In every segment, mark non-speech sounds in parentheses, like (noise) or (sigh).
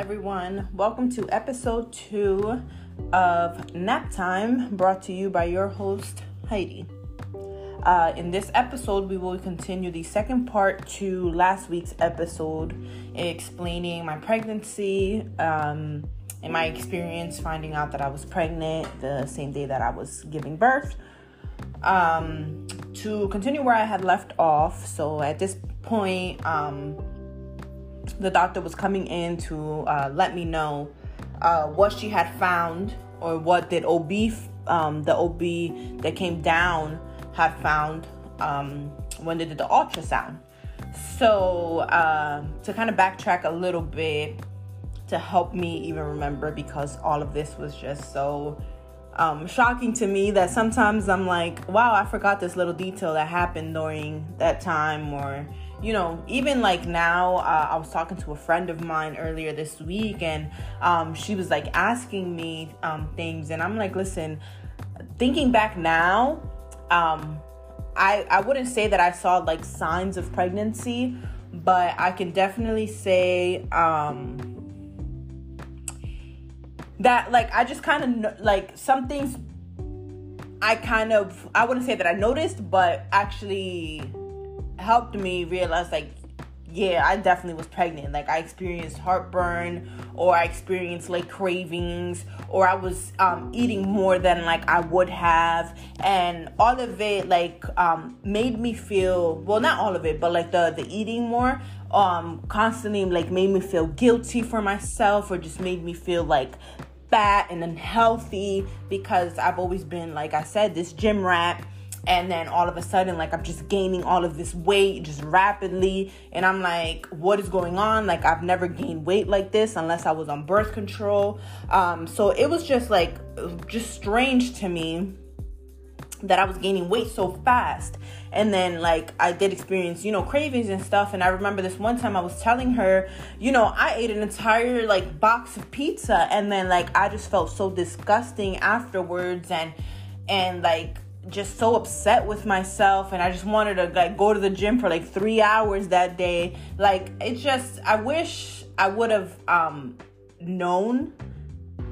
everyone. Welcome to episode two of Nap Time, brought to you by your host, Heidi. Uh, in this episode, we will continue the second part to last week's episode, explaining my pregnancy um, and my experience finding out that I was pregnant the same day that I was giving birth. Um, to continue where I had left off, so at this point, um, the doctor was coming in to uh, let me know uh, what she had found or what did OB, um, the OB that came down had found um, when they did the ultrasound. So uh, to kind of backtrack a little bit to help me even remember because all of this was just so um, shocking to me that sometimes I'm like, wow, I forgot this little detail that happened during that time or you know, even like now, uh, I was talking to a friend of mine earlier this week, and um, she was like asking me um, things, and I'm like, listen, thinking back now, um, I I wouldn't say that I saw like signs of pregnancy, but I can definitely say um, that like I just kind of like some things. I kind of I wouldn't say that I noticed, but actually helped me realize like yeah, I definitely was pregnant. Like I experienced heartburn or I experienced like cravings or I was um, eating more than like I would have and all of it like um, made me feel well not all of it but like the the eating more um constantly like made me feel guilty for myself or just made me feel like fat and unhealthy because I've always been like I said this gym rat and then all of a sudden like i'm just gaining all of this weight just rapidly. And i'm like what is going on? Like i've never gained weight like this unless i was on birth control. Um, so it was just like just strange to me that I was gaining weight so fast. And then like I did experience, you know, cravings and stuff. And I remember this one time I was telling her, you know, I ate an entire like box of pizza. And then like I just felt so disgusting afterwards. And and like just so upset with myself and I just wanted to like go to the gym for like 3 hours that day. Like it just I wish I would have um known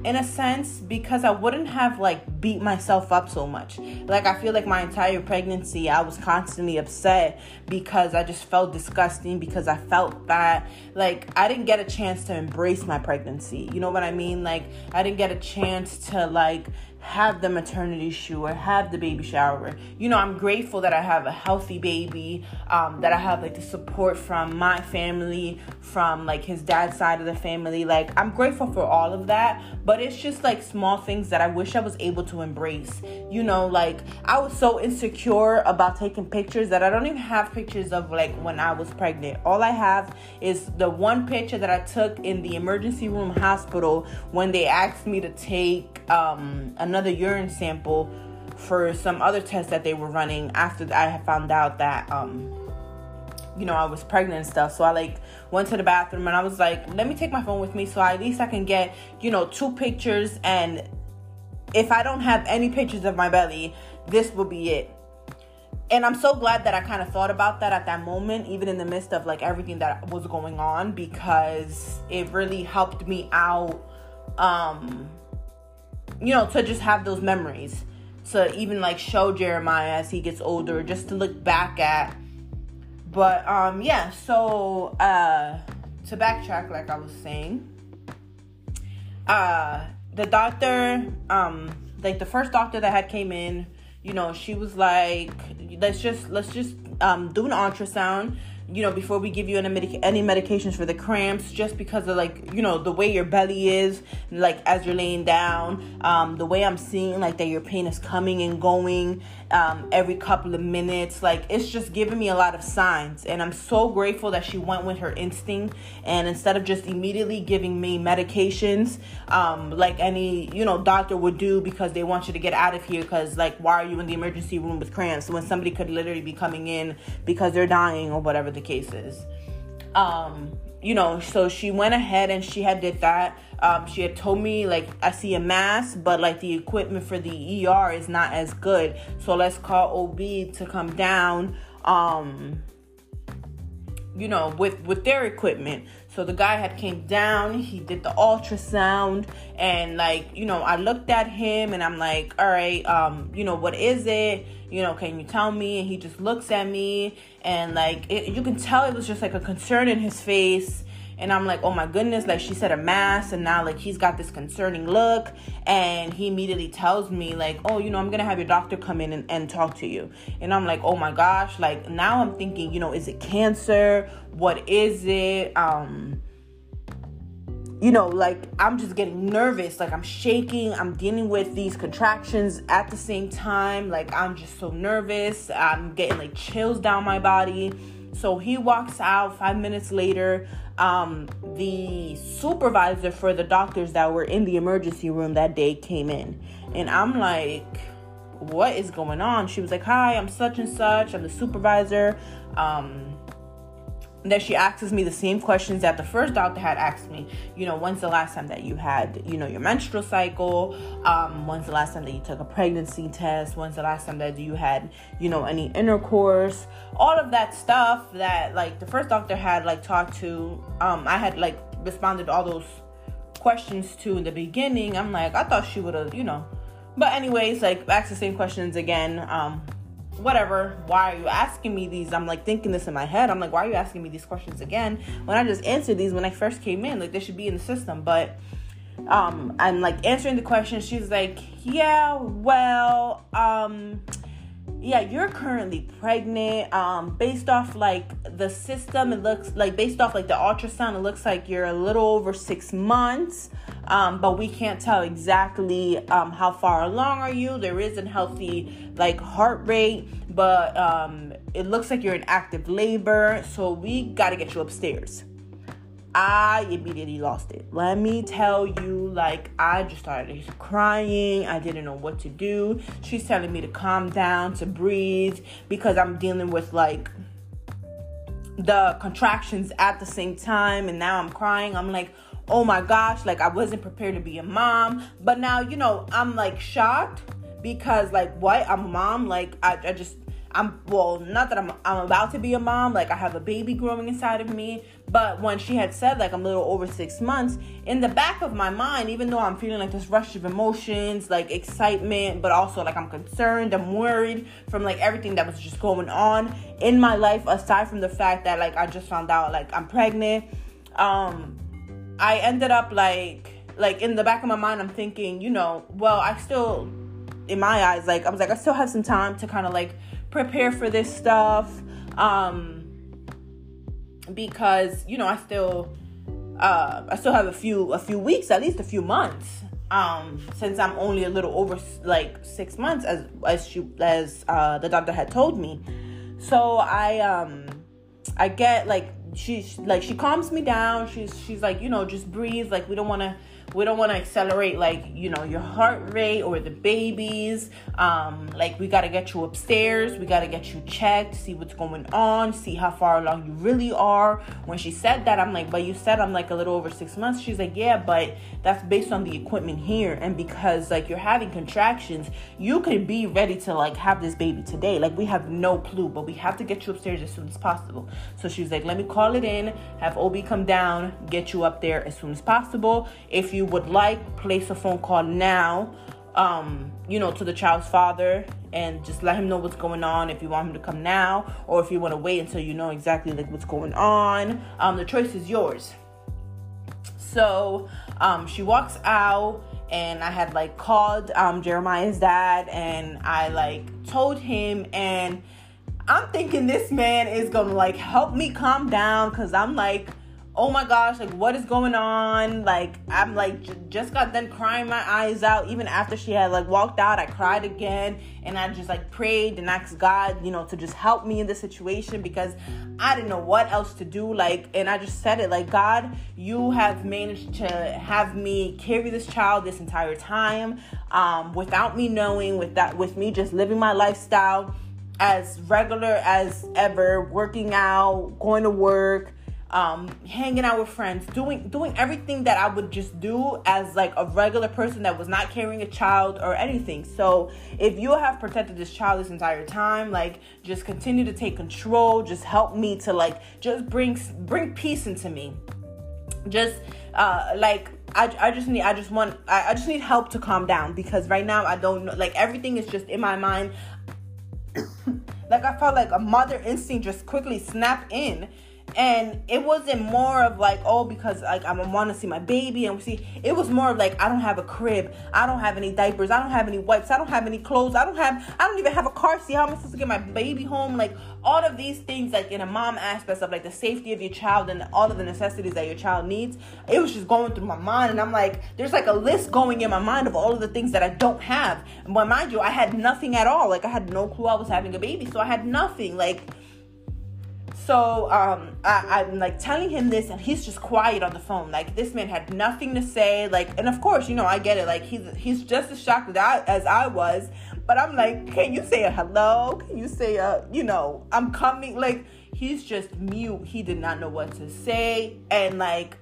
in a sense because I wouldn't have like beat myself up so much. Like I feel like my entire pregnancy I was constantly upset because I just felt disgusting because I felt fat. Like I didn't get a chance to embrace my pregnancy. You know what I mean? Like I didn't get a chance to like have the maternity shoe or have the baby shower. You know, I'm grateful that I have a healthy baby, um, that I have like the support from my family, from like his dad's side of the family. Like, I'm grateful for all of that, but it's just like small things that I wish I was able to embrace. You know, like I was so insecure about taking pictures that I don't even have pictures of like when I was pregnant. All I have is the one picture that I took in the emergency room hospital when they asked me to take um, another urine sample for some other test that they were running after I had found out that um you know I was pregnant and stuff. So I like went to the bathroom and I was like, let me take my phone with me so I, at least I can get, you know, two pictures and if I don't have any pictures of my belly, this will be it. And I'm so glad that I kind of thought about that at that moment, even in the midst of like everything that was going on, because it really helped me out um you know, to just have those memories. To even like show Jeremiah as he gets older, just to look back at. But um yeah, so uh to backtrack like I was saying, uh the doctor, um, like the first doctor that had came in, you know, she was like, let's just let's just um do an ultrasound you know, before we give you any, any medications for the cramps, just because of like, you know, the way your belly is, like as you're laying down, um, the way I'm seeing, like that your pain is coming and going um, every couple of minutes. Like it's just giving me a lot of signs. And I'm so grateful that she went with her instinct and instead of just immediately giving me medications, um, like any, you know, doctor would do because they want you to get out of here because, like, why are you in the emergency room with cramps when somebody could literally be coming in because they're dying or whatever the case is. Um, you know, so she went ahead and she had did that. Um, she had told me like I see a mass, but like the equipment for the ER is not as good. So let's call OB to come down. Um, you know, with with their equipment. So the guy had came down, he did the ultrasound, and like, you know, I looked at him and I'm like, all right, um, you know, what is it? You know, can you tell me? And he just looks at me and like it, you can tell it was just like a concern in his face and I'm like, oh my goodness, like she said a mass, and now like he's got this concerning look, and he immediately tells me like, oh, you know, I'm gonna have your doctor come in and, and talk to you, and I'm like, oh my gosh, like now I'm thinking, you know, is it cancer? What is it? Um, you know, like I'm just getting nervous, like I'm shaking, I'm dealing with these contractions at the same time, like I'm just so nervous, I'm getting like chills down my body. So he walks out five minutes later um, the supervisor for the doctors that were in the emergency room that day came in. And I'm like, what is going on? She was like, hi, I'm such and such. I'm the supervisor. Um, that she asks me the same questions that the first doctor had asked me. You know, when's the last time that you had, you know, your menstrual cycle? Um, when's the last time that you took a pregnancy test? When's the last time that you had, you know, any intercourse? All of that stuff that like the first doctor had like talked to. Um, I had like responded to all those questions to in the beginning. I'm like, I thought she would have, you know. But anyways, like ask the same questions again. Um, whatever why are you asking me these? I'm like thinking this in my head. I'm like why are you asking me these questions again? When i just answered these when i first came in like they should be in the system. But um i'm like answering the question she's like yeah well um yeah you're currently pregnant. Um based off like the system it looks like based off like the ultrasound it looks like you're a little over six months um but we can't tell exactly um how far along are you there is a healthy like heart rate but um it looks like you're in active labor so we got to get you upstairs I immediately lost it. Let me tell you, like, I just started crying. I didn't know what to do. She's telling me to calm down, to breathe, because I'm dealing with, like, the contractions at the same time. And now I'm crying. I'm like, oh my gosh, like, I wasn't prepared to be a mom. But now, you know, I'm, like, shocked because, like, what? I'm a mom. Like, I, I just I'm well, not that I'm I'm about to be a mom, like I have a baby growing inside of me, but when she had said like I'm a little over 6 months, in the back of my mind, even though I'm feeling like this rush of emotions, like excitement, but also like I'm concerned, I'm worried from like everything that was just going on in my life aside from the fact that like I just found out like I'm pregnant, um I ended up like like in the back of my mind I'm thinking, you know, well, I still in my eyes like I was like I still have some time to kind of like prepare for this stuff um because you know I still uh I still have a few a few weeks at least a few months um since I'm only a little over like 6 months as as she as uh the doctor had told me. So I um I get like she's like she calms me down. She's she's like you know just breathe. Like we don't want to we don't want to accelerate like you know your heart rate or the babies. Um like we got to get you upstairs we got to get you checked see what's going on see how far along you really are. When she said that i'm like but you said i'm like a little over six months. She's like yeah but that's based on the equipment here and because like you're having contractions you could be ready to like have this baby today. Like we have no clue but we have to get you upstairs as soon as possible. So she's like let me call it in have ob come down get you up there as soon as possible. If you you would like, place a phone call now, um, you know, to the child's father and just let him know what's going on if you want him to come now or if you want to wait until you know exactly like what's going on. Um, the choice is yours. So um, she walks out and I had like called um, Jeremiah's dad and I like told him and I'm thinking this man is gonna like help me calm down because I'm like oh my gosh, like what is going on? Like I'm like j- just got done crying my eyes out. Even after she had like walked out, I cried again and I just like prayed and asked God, you know, to just help me in this situation because I didn't know what else to do. Like, and I just said it like, God, you have managed to have me carry this child this entire time, um, without me knowing, with that, with me just living my lifestyle as regular as ever, working out, going to work um, hanging out with friends, doing doing everything that I would just do as like a regular person that was not carrying a child or anything. So if you have protected this child this entire time, like just continue to take control. Just help me to like just bring bring peace into me. Just uh, like I, I just need I just want I, I just need help to calm down because right now I don't know like everything is just in my mind. (coughs) like I felt like a mother instinct just quickly snap in and it wasn't more of like oh because like i want to see my baby and see it was more of like i don't have a crib. I don't have any diapers. I don't have any wipes. I don't have any clothes. I don't have i don't even have a car. Seat how am i supposed to get my baby home? Like all of these things like in a mom aspect of like the safety of your child and all of the necessities that your child needs it was just going through my mind. And i'm like there's like a list going in my mind of all of the things that i don't have. But mind you i had nothing at all. Like i had no clue i was having a baby. So i had nothing. Like so um, I, I'm like telling him this, and he's just quiet on the phone. Like this man had nothing to say. Like, and of course, you know, I get it. Like he's he's just as shocked as I, as I was. But I'm like, can you say a hello? Can you say a, you know, I'm coming? Like he's just mute. He did not know what to say, and like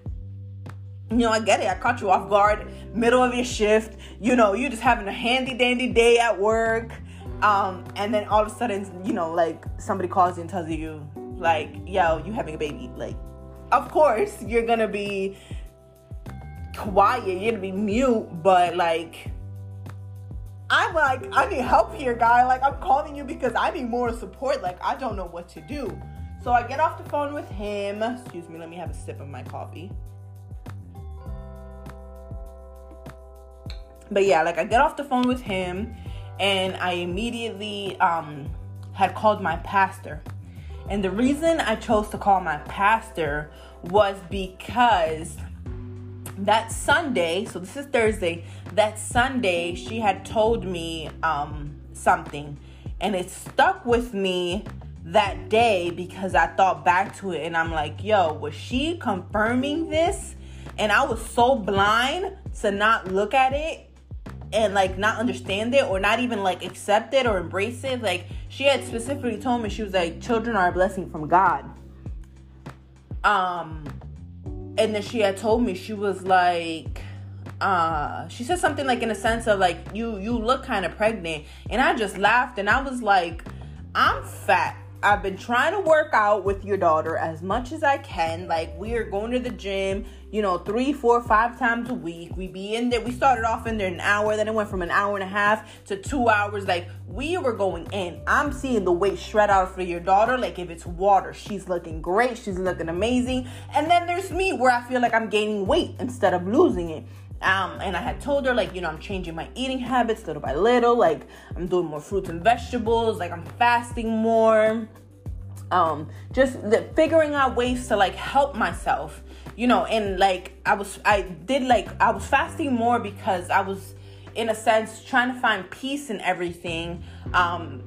you know, I get it. I caught you off guard, middle of your shift. You know, you're just having a handy dandy day at work. Um, and then all of a sudden, you know, like somebody calls you and tells you like, yo, you having a baby. Like, of course, you're gonna be quiet, you're gonna be mute, but like, I'm like, I need help here, guy. Like, I'm calling you because I need more support. Like, I don't know what to do. So I get off the phone with him. Excuse me, let me have a sip of my coffee. But yeah, like I get off the phone with him and I immediately um had called my pastor and the reason I chose to call my pastor was because that Sunday, so this is Thursday, that Sunday she had told me um, something and it stuck with me that day because I thought back to it and I'm like, yo, was she confirming this? And I was so blind to not look at it and like not understand it or not even like accept it or embrace it. Like she had specifically told me she was like, children are a blessing from God. Um, and then she had told me she was like, uh, she said something like in a sense of like you you look kind of pregnant, and I just laughed and I was like, I'm fat I've been trying to work out with your daughter as much as I can. Like we are going to the gym, you know, three, four, five times a week. We be in there. We started off in there an hour, then it went from an hour and a half to two hours. Like we were going in. I'm seeing the weight shred out for your daughter. Like if it's water, she's looking great. She's looking amazing. And then there's me where I feel like I'm gaining weight instead of losing it. Um, and I had told her, like, you know, I'm changing my eating habits little by little. Like, I'm doing more fruits and vegetables. Like, I'm fasting more. Um, just the, figuring out ways to like help myself, you know. And like, I was, I did like, I was fasting more because I was, in a sense, trying to find peace in everything. Um,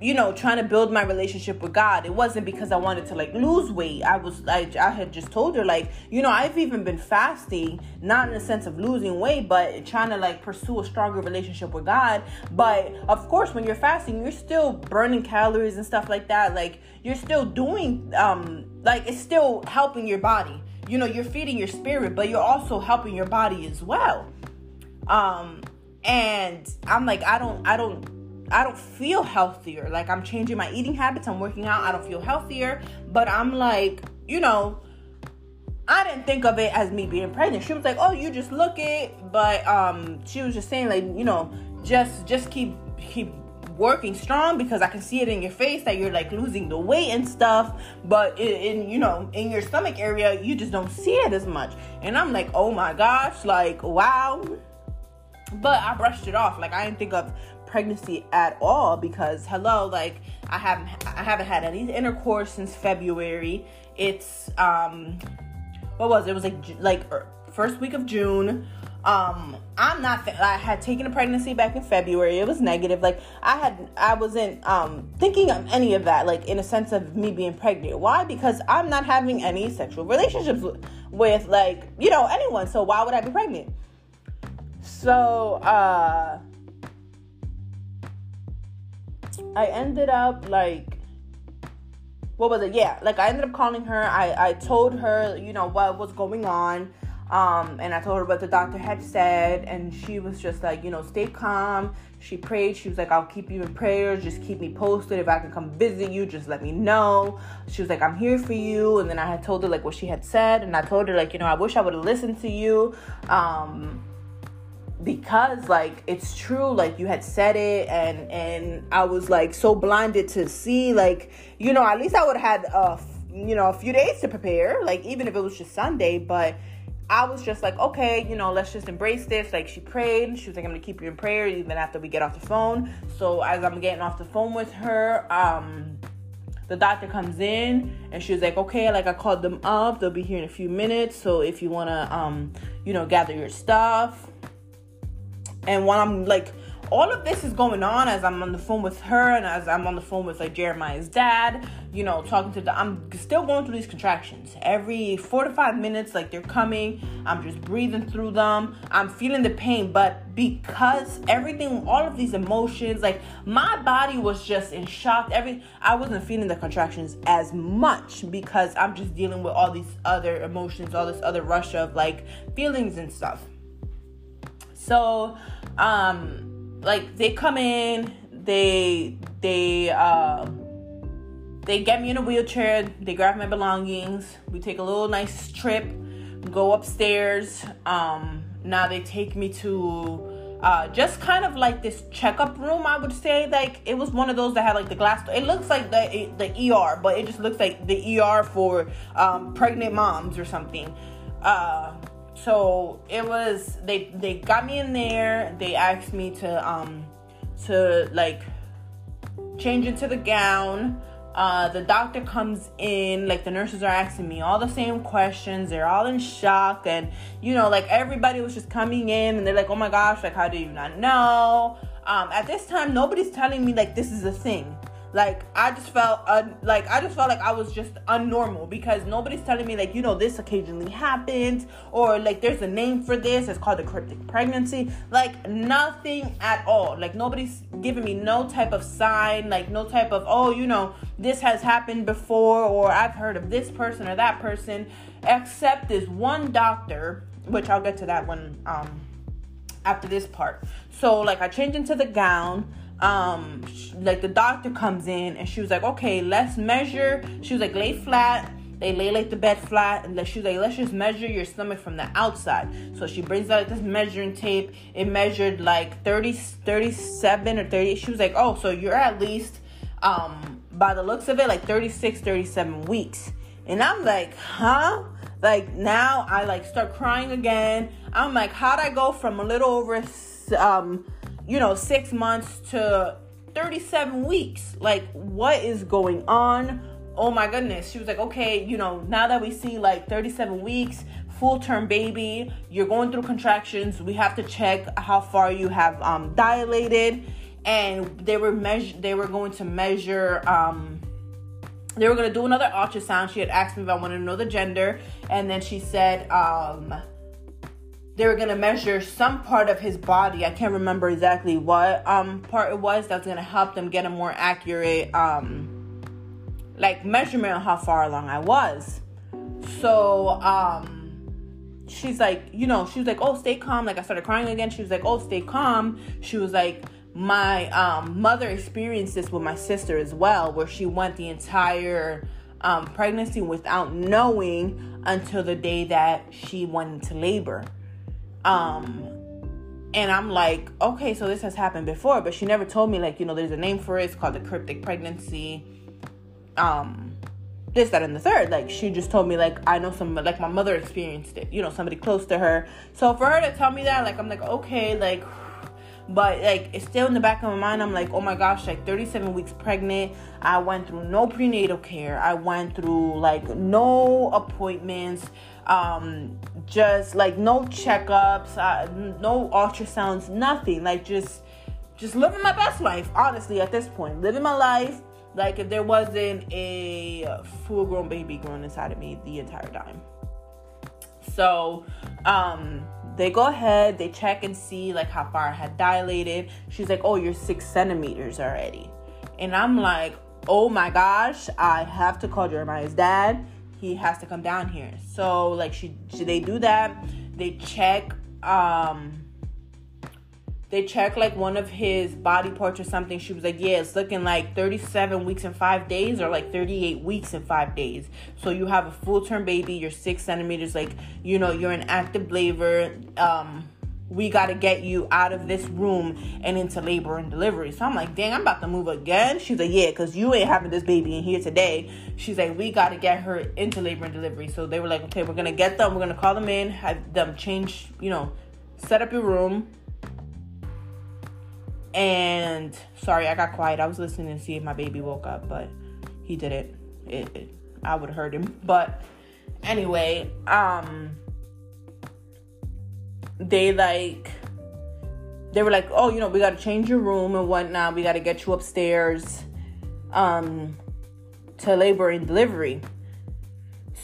you know, trying to build my relationship with God. It wasn't because I wanted to like lose weight. I was like, I had just told her, like, you know, I've even been fasting, not in the sense of losing weight, but trying to like pursue a stronger relationship with God. But of course, when you're fasting, you're still burning calories and stuff like that. Like, you're still doing, um, like, it's still helping your body. You know, you're feeding your spirit, but you're also helping your body as well. Um, and I'm like, I don't, I don't I don't feel healthier. Like I'm changing my eating habits, I'm working out, I don't feel healthier, but I'm like, you know, I didn't think of it as me being pregnant. She was like, "Oh, you just look it," but um, she was just saying like, you know, just just keep keep working strong because I can see it in your face that you're like losing the weight and stuff, but in, in, you know in your stomach area you just don't see it as much. And I'm like, oh my gosh, like wow. But I brushed it off. Like I didn't think of pregnancy at all because hello like i haven't i haven't had any intercourse since february it's um what was it, it was like like er, first week of june um i'm not th- i had taken a pregnancy back in february it was negative like i had i wasn't um thinking of any of that like in a sense of me being pregnant why because i'm not having any sexual relationships with, with like you know anyone so why would i be pregnant so uh I ended up like what was it? Yeah, like I ended up calling her. I I told her, you know, what was going on. Um, and I told her what the doctor had said, and she was just like, you know, stay calm. She prayed. She was like, I'll keep you in prayer. Just keep me posted. If I can come visit you, just let me know. She was like, I'm here for you. And then I had told her like what she had said, and I told her like, you know, I wish I would have listened to you. Um, because like it's true like you had said it and and i was like so blinded to see like you know at least i would have had a you know a few days to prepare like even if it was just sunday but I was just like, okay, you know, let's just embrace this. Like she prayed. She was like, I'm gonna keep you in prayer even after we get off the phone. So as I'm getting off the phone with her, um, the doctor comes in and she was like, okay, like I called them up. They'll be here in a few minutes. So if you wanna um, you know, gather your stuff. And while I'm like all of this is going on as I'm on the phone with her and as I'm on the phone with like Jeremiah's dad, you know, talking to the I'm still going through these contractions. Every 4 to 5 minutes like they're coming, I'm just breathing through them. I'm feeling the pain, but because everything all of these emotions, like my body was just in shock. Every I wasn't feeling the contractions as much because I'm just dealing with all these other emotions, all this other rush of like feelings and stuff. So, um like they come in, they they uh, they get me in a wheelchair, they grab my belongings, we take a little nice trip, go upstairs. Um, now they take me to uh, just kind of like this checkup room, I would say. Like it was one of those that had like the glass. Door. It looks like the the ER, but it just looks like the ER for um, pregnant moms or something. Uh, so it was they they got me in there they asked me to um to like change into the gown uh, the doctor comes in, like the nurses are asking me all the same questions. They're all in shock, and you know, like everybody was just coming in, and they're like, "Oh my gosh, like how do you not know?" Um, at this time, nobody's telling me like this is a thing like i just felt un- like i just felt like i was just unnormal because nobody's telling me like you know this occasionally happens or like there's a name for this. It's called a cryptic pregnancy. Like nothing at all. Like nobody's giving me no type of sign like no type of oh you know this has happened before or i've heard of this person or that person except this one doctor which i'll get to that one um after this part. So like i changed into the gown um like the doctor comes in and she was like okay let's measure. She was like lay flat. They lay like the bed flat and she was like let's just measure your stomach from the outside. So she brings out this measuring tape. It measured like 30 37 or 30 she was like oh so you're at least um by the looks of it like 36 37 weeks. And i'm like huh? Like now i like start crying again. I'm like how'd i go from a little over um you know, six months to 37 weeks. Like, what is going on? Oh my goodness. She was like, okay, you know, now that we see like 37 weeks, full term baby, you're going through contractions. We have to check how far you have um, dilated. And they were measure they were going to measure um they were going to do another ultrasound. She had asked me if I wanted to know the gender, and then she said um they were gonna measure some part of his body. I can't remember exactly what um part it was that's gonna help them get a more accurate um like measurement on how far along I was. So um she's like, you know, she was like, Oh, stay calm. Like I started crying again. She was like, Oh, stay calm. She was like, My um mother experienced this with my sister as well, where she went the entire um, pregnancy without knowing until the day that she went into labor. Um, and I'm like, okay, so this has happened before, but she never told me like, you know, there's a name for it. It's called the cryptic pregnancy. Um, this, that, and the third. Like she just told me like I know some like my mother experienced it. You know, somebody close to her. So for her to tell me that, like I'm like, okay, like but like it's still in the back of my mind i'm like oh my gosh like 37 weeks pregnant i went through no prenatal care i went through like no appointments um just like no checkups uh, no ultrasounds nothing. Like just just living my best life honestly at this point. Living my life like if there wasn't a full grown baby growing inside of me the entire time. So um they go ahead they check and see like how far i had dilated. She's like oh you're six centimeters already. And i'm like oh my gosh, I have to call Jeremiah's dad. He has to come down here. So like she, they do that. They check um they check like one of his body parts or something. She was like, Yeah, it's looking like 37 weeks and five days or like 38 weeks and five days. So you have a full term baby, you're six centimeters, like, you know, you're an active labor. Um, we got to get you out of this room and into labor and delivery. So I'm like, dang, I'm about to move again. She's like, yeah, because you ain't having this baby in here today. She's like, we got to get her into labor and delivery. So they were like, okay, we're going to get them. We're going to call them in, have them change, you know, set up your room and sorry, I got quiet. I was listening to see if my baby woke up, but he didn't. It, it, I would have heard him. But anyway, um, they like they were like, oh, you know, we got to change your room and whatnot. We got to get you upstairs, um, to labor and delivery.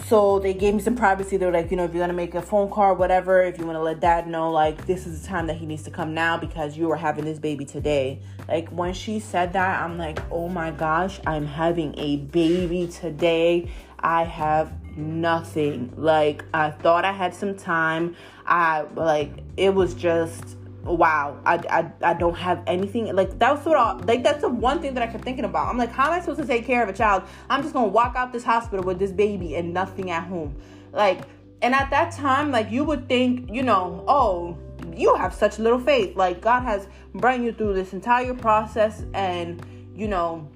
So they gave me some privacy. They were like, you know, if you're gonna make a phone call, whatever, if you want to let dad know, like this is the time that he needs to come now because you are having this baby today. Like when she said that, I'm like, oh my gosh, I'm having a baby today. I have nothing. Like I thought I had some time. I like it was just wow, I, I, I don't have anything. Like, that was sort of, like, that's the one thing that I kept thinking about. I'm like, how am I supposed to take care of a child? I'm just gonna walk out this hospital with this baby and nothing at home. Like, and at that time, like, you would think, you know, oh, you have such little faith. Like, God has brought you through this entire process and, you know,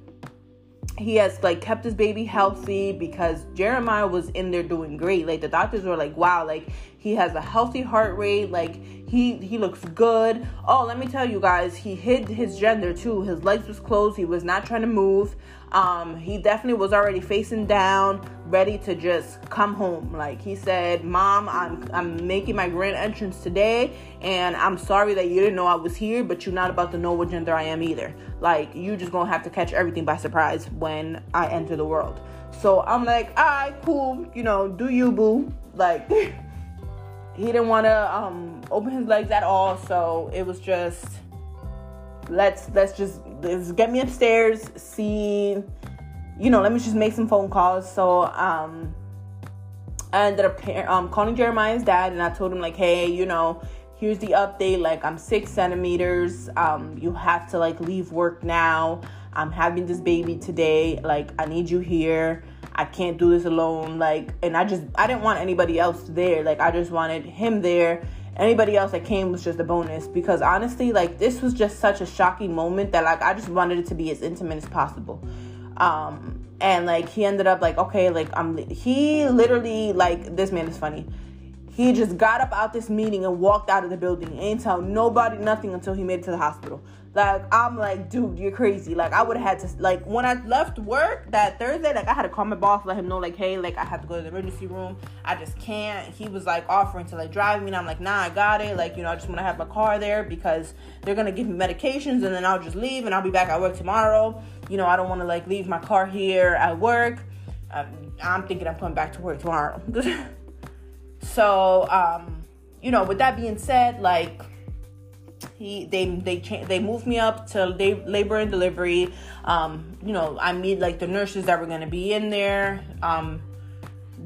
he has like kept his baby healthy because Jeremiah was in there doing great. Like the doctors were like, wow, like he has a healthy heart rate, like he he looks good. Oh, let me tell you guys, he hid his gender too. His legs was closed. He was not trying to move. Um, he definitely was already facing down, ready to just come home. Like he said, "Mom, I'm I'm making my grand entrance today, and I'm sorry that you didn't know I was here, but you're not about to know what gender I am either. Like you just gonna have to catch everything by surprise when I enter the world." So I'm like, "All right, cool. You know, do you, boo?" Like. (laughs) he didn't want to um, open his legs at all so it was just let's let's just let's get me upstairs see you know let me just make some phone calls so um i ended up um, calling jeremiah's dad and i told him like hey you know here's the update like i'm six centimeters um you have to like leave work now i'm having this baby today like i need you here I can't do this alone. Like, and I just, I didn't want anybody else there. Like, I just wanted him there. Anybody else that came was just a bonus because honestly, like, this was just such a shocking moment that, like, I just wanted it to be as intimate as possible. Um, and like, he ended up, like, okay, like, I'm, he literally, like, this man is funny. He just got up out this meeting and walked out of the building. Ain't tell nobody nothing until he made it to the hospital. Like I'm like, dude, you're crazy. Like I would have had to like when I left work that Thursday, like I had to call my boss, let him know, like, hey, like I have to go to the emergency room. I just can't. He was like offering to like drive me, and I'm like, nah, I got it. Like, you know, I just want to have my car there because they're gonna give me medications, and then I'll just leave, and I'll be back at work tomorrow. You know, I don't want to like leave my car here at work. Um, I'm thinking I'm coming back to work tomorrow. (laughs) so, um, you know, with that being said, like he they they they moved me up to labor and delivery. Um you know i meet like the nurses that were to be in there um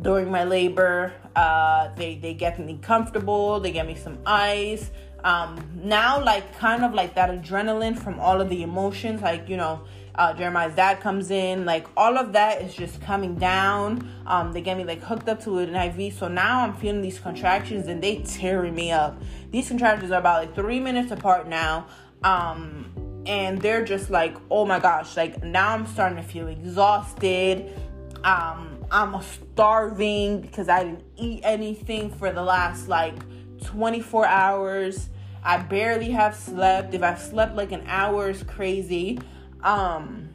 during my labor. Uh they they get me comfortable. They get me some ice. Um now like kind of like that adrenaline from all of the emotions like you know uh, Jeremiah's dad comes in, like all of that is just coming down. Um, they get me like hooked up to an IV, so now I'm feeling these contractions and they tearing me up. These contractions are about like three minutes apart now, um, and they're just like, oh my gosh, like now I'm starting to feel exhausted. Um, I'm starving because I didn't eat anything for the last like 24 hours. I barely have slept. If I've slept like an hour, is crazy. Um,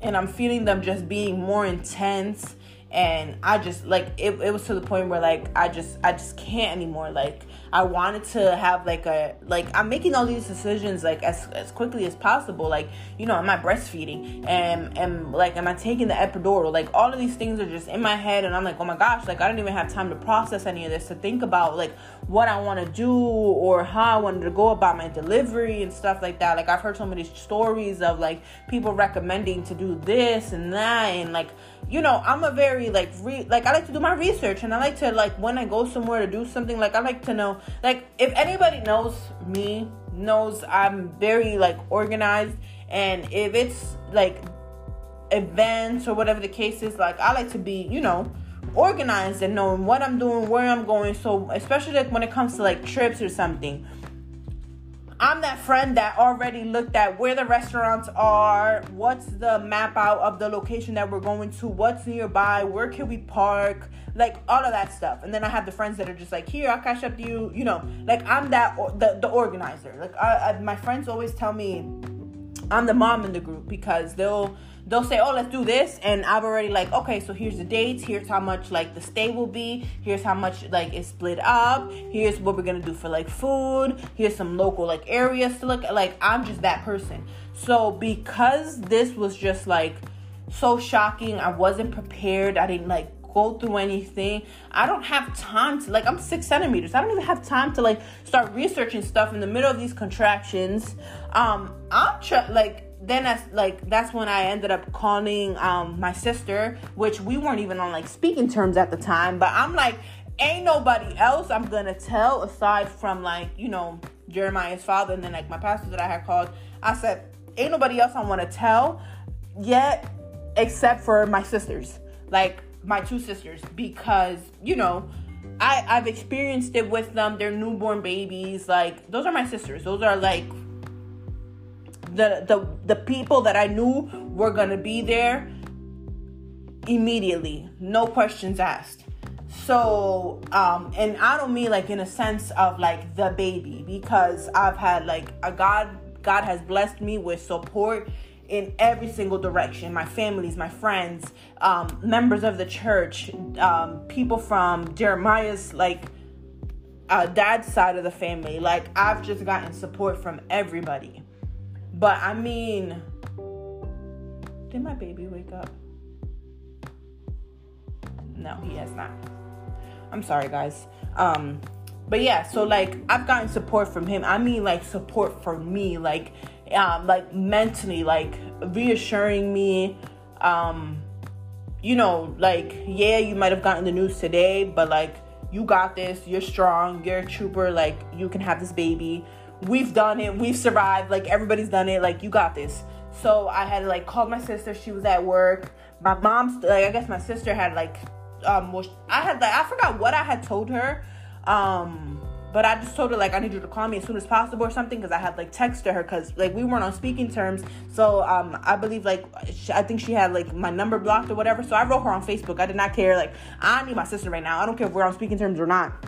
and I'm feeling them just being more intense and I just like it, it was to the point where like I just I just can't anymore. Like I wanted to have like a like I'm making all these decisions like as as quickly as possible. Like you know am I breastfeeding? And and like am I taking the epidural? Like all of these things are just in my head and I'm like oh my gosh like I don't even have time to process any of this to think about like what I want to do or how I wanted to go about my delivery and stuff like that. Like I've heard so many stories of like people recommending to do this and that and like you know i'm a very like re like i like to do my research and i like to like when i go somewhere to do something like i like to know like if anybody knows me knows i'm very like organized and if it's like events or whatever the case is like i like to be you know organized and knowing what i'm doing where i'm going. So especially like when it comes to like trips or something I'm that friend that already looked at where the restaurants are, what's the map out of the location that we're going to, what's nearby, where can we park, like all of that stuff. And then I have the friends that are just like, here, I'll cash up to you, you know, like I'm that the the organizer. Like I, I, my friends always tell me I'm the mom in the group because they'll they'll say, "Oh, let's do this," and I've already like, okay, so here's the dates. Here's how much like the stay will be. Here's how much like it's split up. Here's what we're gonna do for like food. Here's some local like areas to look at. Like I'm just that person. So because this was just like so shocking, I wasn't prepared. I didn't like go through anything. I don't have time to like I'm six centimeters. I don't even have time to like start researching stuff in the middle of these contractions. Um, I'm tr- like then that's like that's when I ended up calling um my sister, which we weren't even on like speaking terms at the time. But I'm like, ain't nobody else I'm gonna tell aside from like you know Jeremiah's father and then like my pastor that I had called. I said, ain't nobody else I want to tell yet except for my sisters, like my two sisters, because you know. I, I've experienced it with them. They're newborn babies. Like, those are my sisters. Those are like the the the people that I knew were gonna be there immediately, no questions asked. So, um, and I don't mean like in a sense of like the baby because I've had like a God God has blessed me with support in every single direction. My families my friends um, members of the church um, people from jeremiah's like uh, dad's side of the family. Like i've just gotten support from everybody but I mean, did my baby wake up? No, he has not. I'm sorry, guys. Um, but yeah, so like I've gotten support from him. I mean, like support for me, like, um, like mentally, like reassuring me. Um, you know, like yeah, you might have gotten the news today, but like you got this. You're strong. You're a trooper. Like you can have this baby we've done it, we've survived, like everybody's done it, like you got this. So I had like called my sister, she was at work. My mom's like I guess my sister had like um I had like I forgot what I had told her. Um but I just told her like I need you to call me as soon as possible or something because I had like texted her because like we weren't on speaking terms. So um I believe like I think she had like my number blocked or whatever. So I wrote her on Facebook. I did not care. Like I need my sister right now. I don't care if we're on speaking terms or not.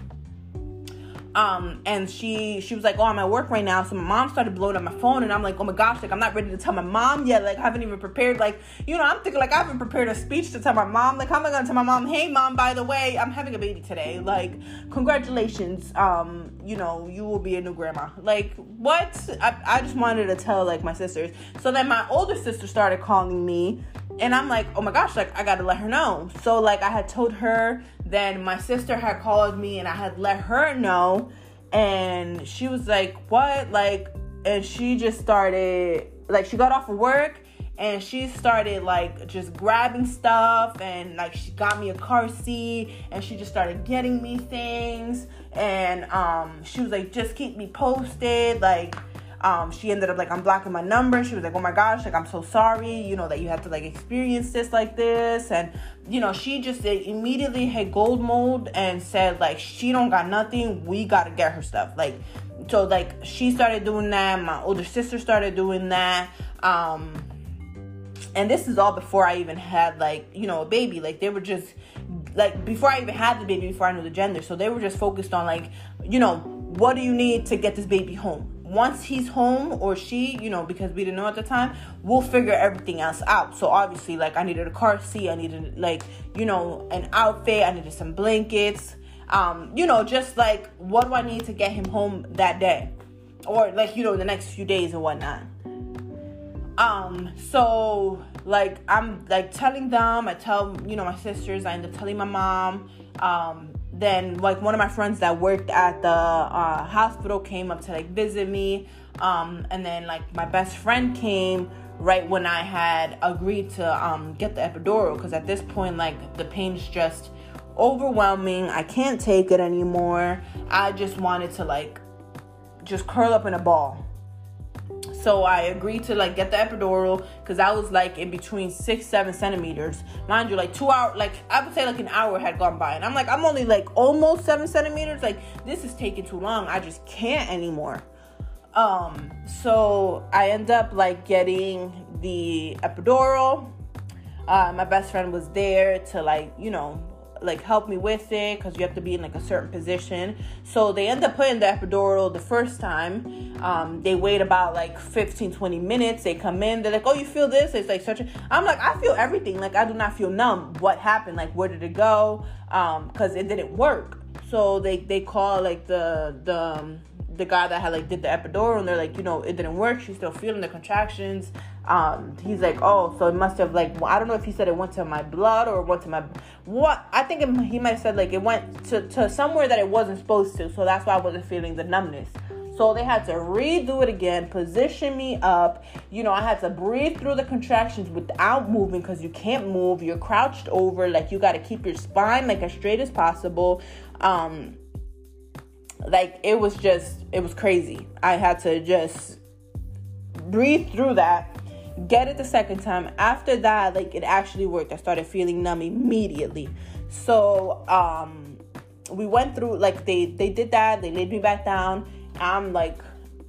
Um, and she she was like, "Oh, I'm at work right now." So my mom started blowing up my phone, and I'm like, "Oh my gosh, like I'm not ready to tell my mom yet. Like I haven't even prepared. Like you know, I'm thinking like I haven't prepared a speech to tell my mom. Like how am I gonna tell my mom, hey mom, by the way, I'm having a baby today. Like congratulations. Um, you know, you will be a new grandma. Like what? I I just wanted to tell like my sisters. So then my older sister started calling me and I'm like, oh my gosh, like I gotta let her know. So like I had told her, then my sister had called me and I had let her know, and she was like, what? Like, and she just started like she got off of work and she started like just grabbing stuff and like she got me a car seat and she just started getting me things. And um she was like just keep me posted. Like um, she ended up like I'm blocking my number. She was like, "Oh my gosh, like I'm so sorry, you know that you had to like experience this like this." And you know, she just immediately hit gold mode and said like she don't got nothing. We gotta get her stuff. Like so, like she started doing that. My older sister started doing that. Um, and this is all before I even had like you know a baby. Like they were just like before I even had the baby, before I knew the gender. So they were just focused on like you know what do you need to get this baby home once he's home or she, you know, because we didn't know at the time, we'll figure everything else out. So obviously, like I needed a car seat, I needed like, you know, an outfit, I needed some blankets, um, you know, just like what do I need to get him home that day? Or like, you know, the next few days and whatnot. Um, so like I'm like telling them, I tell, you know, my sisters, I end up telling my mom, um, then like one of my friends that worked at the uh, hospital came up to like visit me. Um, and then like my best friend came right when i had agreed to um, get the epidural. Because at this point like the pain's just overwhelming. I can't take it anymore. I just wanted to like just curl up in a ball so I agreed to like get the epidural because I was like in between six, seven centimeters. Mind you, like two hours, like I would say like an hour had gone by. And I'm like, I'm only like almost seven centimeters. Like this is taking too long. I just can't anymore. Um, so I end up like getting the epidural. Uh, my best friend was there to like, you know, like help me with it because you have to be in like a certain position. So they end up putting the epidural the first time. Um, they wait about like 15, 20 minutes. They come in, they're like, Oh, you feel this? It's like such a I'm like, I feel everything. Like I do not feel numb. What happened? Like where did it go? Um, because it didn't work. So they they call like the the um, the guy that had like did the epidural and they're like, you know, it didn't work. She's still feeling the contractions. Um, he's like, oh, so it must have like I don't know if he said it went to my blood or went to my what. I think it, he might have said like it went to to somewhere that it wasn't supposed to. So that's why I wasn't feeling the numbness. So they had to redo it again, position me up. You know, I had to breathe through the contractions without moving because you can't move. You're crouched over, like you got to keep your spine like as straight as possible. Um, like it was just it was crazy. I had to just breathe through that get it the second time. After that like it actually worked. I started feeling numb immediately. So um we went through like they they did that. They laid me back down. I'm like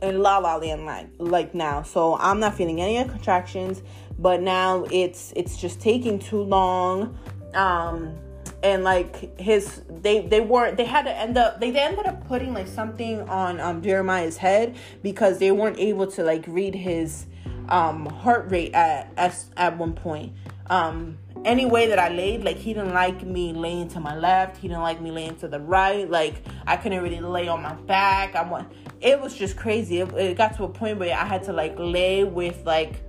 in la la land like like now. So i'm not feeling any contractions but now it's it's just taking too long. Um and like his they they weren't they had to end up they, they ended up putting like something on um Jeremiah's head because they weren't able to like read his um heart rate at at, at one point. Um any way that I laid like he didn't like me laying to my left. He didn't like me laying to the right. Like I couldn't really lay on my back. I want it was just crazy. It, it got to a point where I had to like lay with like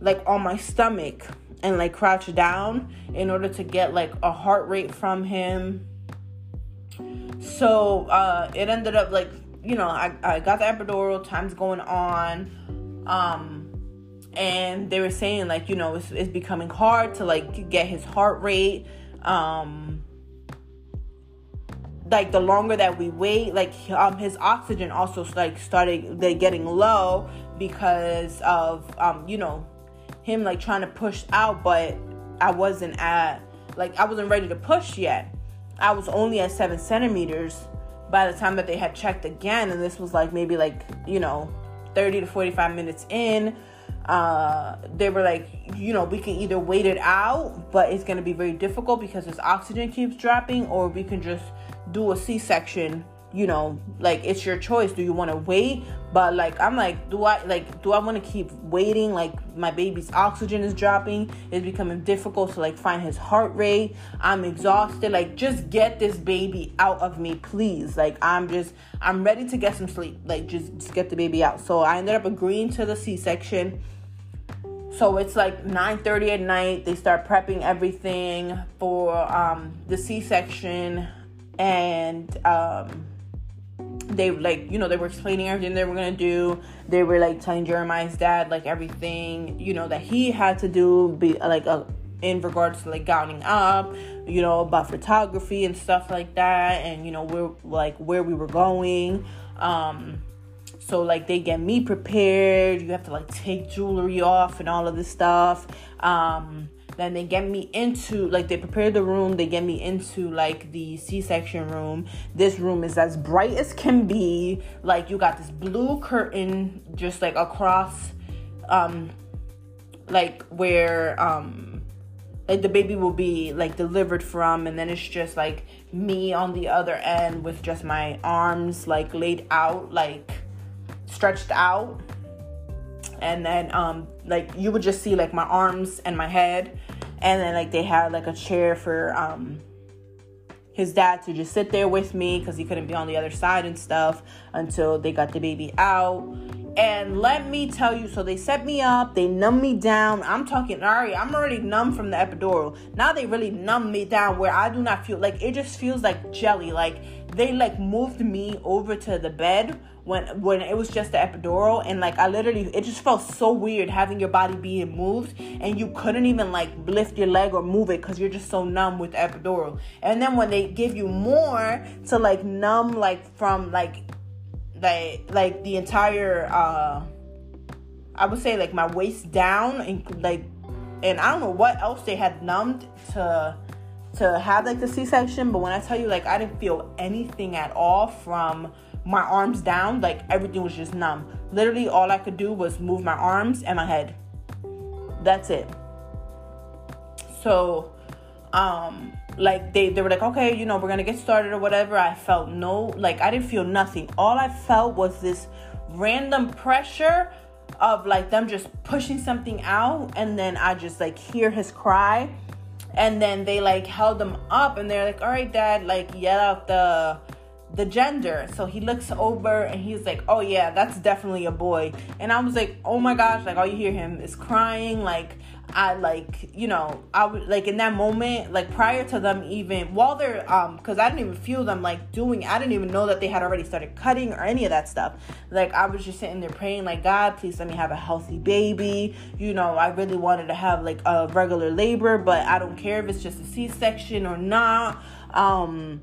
like on my stomach and like crouch down in order to get like a heart rate from him. So uh, it ended up like you know I, I got the epidural. Time's going on, um, and they were saying like you know it's, it's becoming hard to like get his heart rate. Um, like the longer that we wait, like um, his oxygen also like started like getting low because of um, you know him like trying to push out, but I wasn't at like I wasn't ready to push yet. I was only at seven centimeters by the time that they had checked again, and this was like maybe like you know 30 to 45 minutes in. Uh, they were like, you know, we can either wait it out, but it's gonna be very difficult because his oxygen keeps dropping, or we can just do a C section you know like it's your choice do you want to wait but like i'm like do i like do i want to keep waiting? Like my baby's oxygen is dropping. It's becoming difficult to like find his heart rate. I'm exhausted. Like just get this baby out of me please. Like i'm just i'm ready to get some sleep. Like just, just get the baby out. So i ended up agreeing to the c-section. So it's like 9:30 at night. They start prepping everything for um, the C-section, and um, they like you know they were explaining everything they were gonna do. They were like telling jeremiah's dad like everything you know that he had to do be like a, uh, in regards to like gowning up you know about photography and stuff like that and you know where like where we were going. Um so like they get me prepared. You have to like take jewelry off and all of this stuff. Um then they get me into like they prepare the room, they get me into like the C-section room. This room is as bright as can be. Like you got this blue curtain just like across um like where um like the baby will be like delivered from and then it's just like me on the other end with just my arms like laid out like stretched out and then um like you would just see like my arms and my head and then like they had like a chair for um his dad to just sit there with me because he couldn't be on the other side and stuff until they got the baby out and let me tell you, so they set me up, they numb me down. I'm talking, already, I'm already numb from the epidural. Now they really numb me down where I do not feel like it just feels like jelly. Like they like moved me over to the bed when when it was just the epidural and like I literally it just felt so weird having your body being moved and you couldn't even like lift your leg or move it because you're just so numb with epidural. And then when they give you more to like numb like from like like like the entire uh I would say like my waist down and like and I don't know what else they had numbed to to have like the C-section, but when I tell you like I didn't feel anything at all from my arms down, like everything was just numb. Literally all I could do was move my arms and my head. That's it. So um like they, they were like okay you know we're gonna get started or whatever i felt no like i didn't feel nothing all i felt was this random pressure of like them just pushing something out and then i just like hear his cry and then they like held him up and they're like all right dad like yell out the the gender so he looks over and he's like oh yeah that's definitely a boy and i was like oh my gosh like all you hear him is crying like I like, you know, I would like in that moment, like prior to them even while they're um because I didn't even feel them like doing I didn't even know that they had already started cutting or any of that stuff. Like I was just sitting there praying, like, God, please let me have a healthy baby. You know, I really wanted to have like a regular labor, but I don't care if it's just a C section or not. Um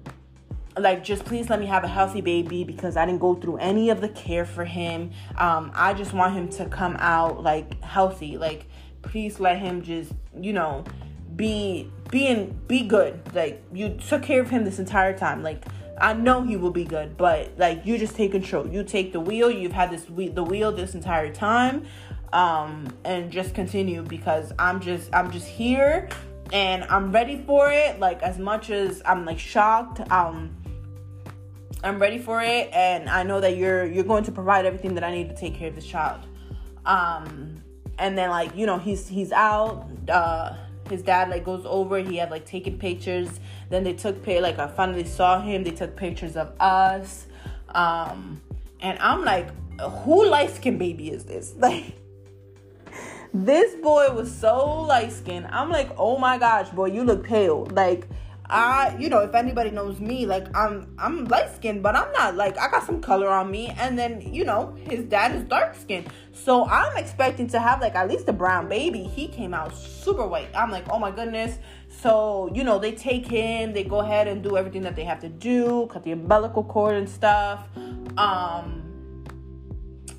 like just please let me have a healthy baby because I didn't go through any of the care for him. Um, I just want him to come out like healthy. Like please let him just, you know, be being be good. Like you took care of him this entire time. Like I know he will be good, but like you just take control. You take the wheel. You've had this the wheel this entire time, um, and just continue because I'm just I'm just here and I'm ready for it. Like as much as I'm like shocked, um, I'm ready for it, and I know that you're you're going to provide everything that I need to take care of this child. Um, and then like you know he's he's out uh his dad like goes over he had like taken pictures then they took pay like i finally saw him they took pictures of us um and i'm like who light skin baby is this? (laughs) Like this boy was so light skinned i'm like oh my gosh boy you look pale. Like I, you know, if anybody knows me, like I'm, I'm light skinned, but I'm not like I got some color on me. And then, you know, his dad is dark skinned, so I'm expecting to have like at least a brown baby. He came out super white. I'm like, oh my goodness. So you know, they take him, they go ahead and do everything that they have to do, cut the umbilical cord and stuff. Um,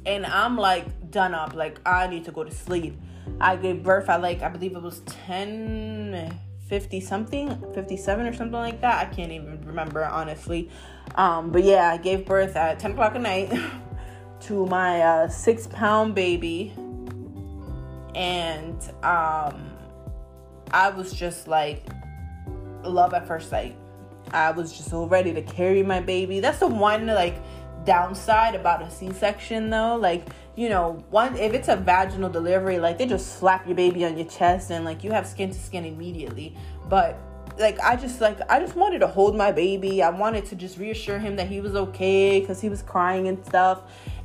and I'm like done up. Like I need to go to sleep. I gave birth at like I believe it was ten 50 something 57 or something like that. I can't even remember honestly. Um, but yeah i gave birth at 10 o'clock at night (laughs) to my uh, six pound baby. And um, i was just like love at first sight. I was just so ready to carry my baby. That's the one like downside about a c-section though. Like you know, one if it's a vaginal delivery, like they just slap your baby on your chest and like you have skin to skin immediately. But like I just like I just wanted to hold my baby. I wanted to just reassure him that he was okay cuz he was crying and stuff.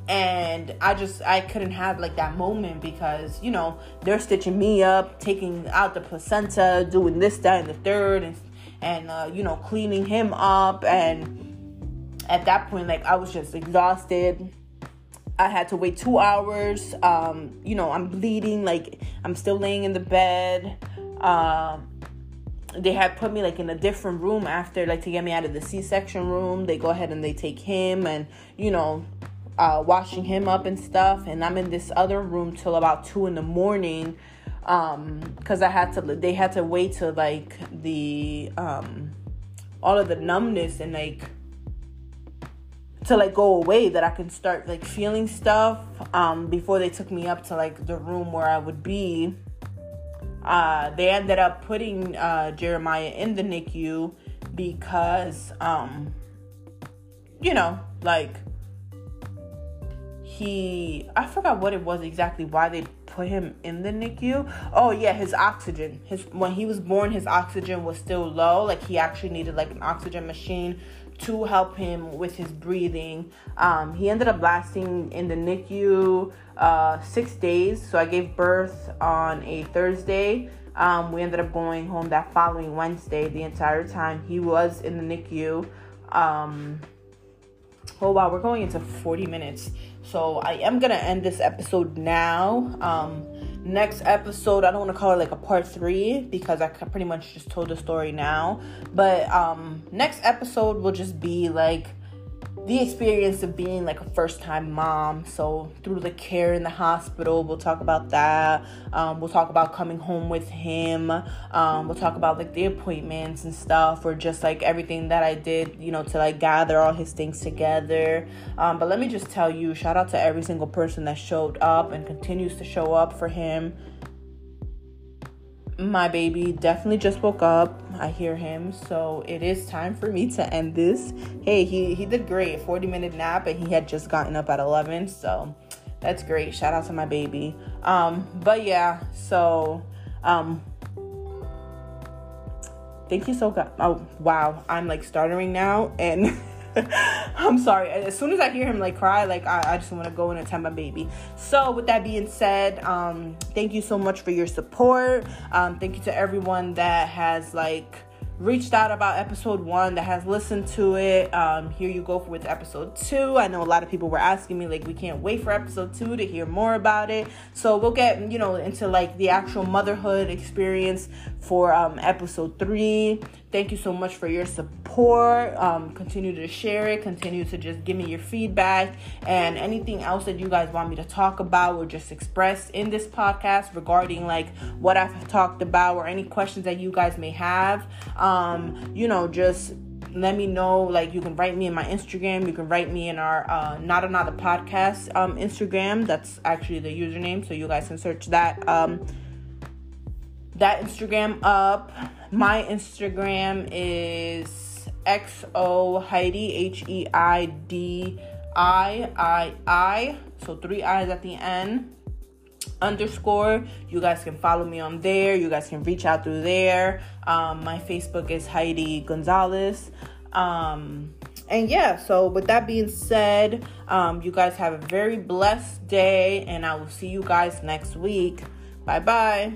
And I just I couldn't have like that moment because, you know, they're stitching me up, taking out the placenta, doing this that and the third and and uh, you know, cleaning him up and at that point like I was just exhausted I had to wait two hours. Um, you know, I'm bleeding, like I'm still laying in the bed. Um, they had put me like in a different room after, like to get me out of the C-section room. They go ahead and they take him and you know, uh, washing him up and stuff. And I'm in this other room till about two in the morning, um, because I had to. They had to wait till like the um, all of the numbness and like to like go away that I can start like feeling stuff um, before they took me up to like the room where I would be. Uh, they ended up putting uh, Jeremiah in the NICU because, um, you know, like he I forgot what it was exactly why they put him in the NICU. Oh yeah, his oxygen. His when he was born, his oxygen was still low. Like he actually needed like an oxygen machine to help him with his breathing. Um, he ended up lasting in the NICU uh, six days. So I gave birth on a Thursday. Um, we ended up going home that following Wednesday. The entire time he was in the NICU. Um, oh wow, we're going into 40 minutes. So I am gonna end this episode now. Um, next episode, I don't want to call it like a part three because I pretty much just told the story now. But um, next episode will just be like the experience of being like a first time mom. So, through the care in the hospital, we'll talk about that. Um, we'll talk about coming home with him. Um, we'll talk about like the appointments and stuff, or just like everything that I did, you know, to like gather all his things together. Um, but let me just tell you shout out to every single person that showed up and continues to show up for him my baby definitely just woke up. I hear him, so it is time for me to end this. Hey, he he did great. 40 minute nap and he had just gotten up at 11, so that's great. Shout out to my baby. Um but yeah, so um thank you so much. Oh, wow. I'm like stuttering now and (laughs) (laughs) I'm sorry. As soon as I hear him like cry, like I, I just want to go and attend my baby. So with that being said, um, thank you so much for your support. Um, thank you to everyone that has like reached out about episode one that has listened to it. Um, here you go with episode two. I know a lot of people were asking me, like, we can't wait for episode two to hear more about it. So we'll get, you know, into like the actual motherhood experience for um, episode three. Thank you so much for your support. Um, continue to share it. Continue to just give me your feedback and anything else that you guys want me to talk about or just express in this podcast regarding like what I've talked about or any questions that you guys may have. Um, you know, just let me know like you can write me in my instagram you can write me in our uh, not another podcast um, instagram that's actually the username so you guys can search that um, that instagram up my Instagram is XO Heidi, H E I D I I I. So three I's at the end. Underscore. You guys can follow me on there. You guys can reach out through there. Um, my Facebook is Heidi Gonzalez. Um, and yeah, so with that being said, um, you guys have a very blessed day, and I will see you guys next week. Bye bye.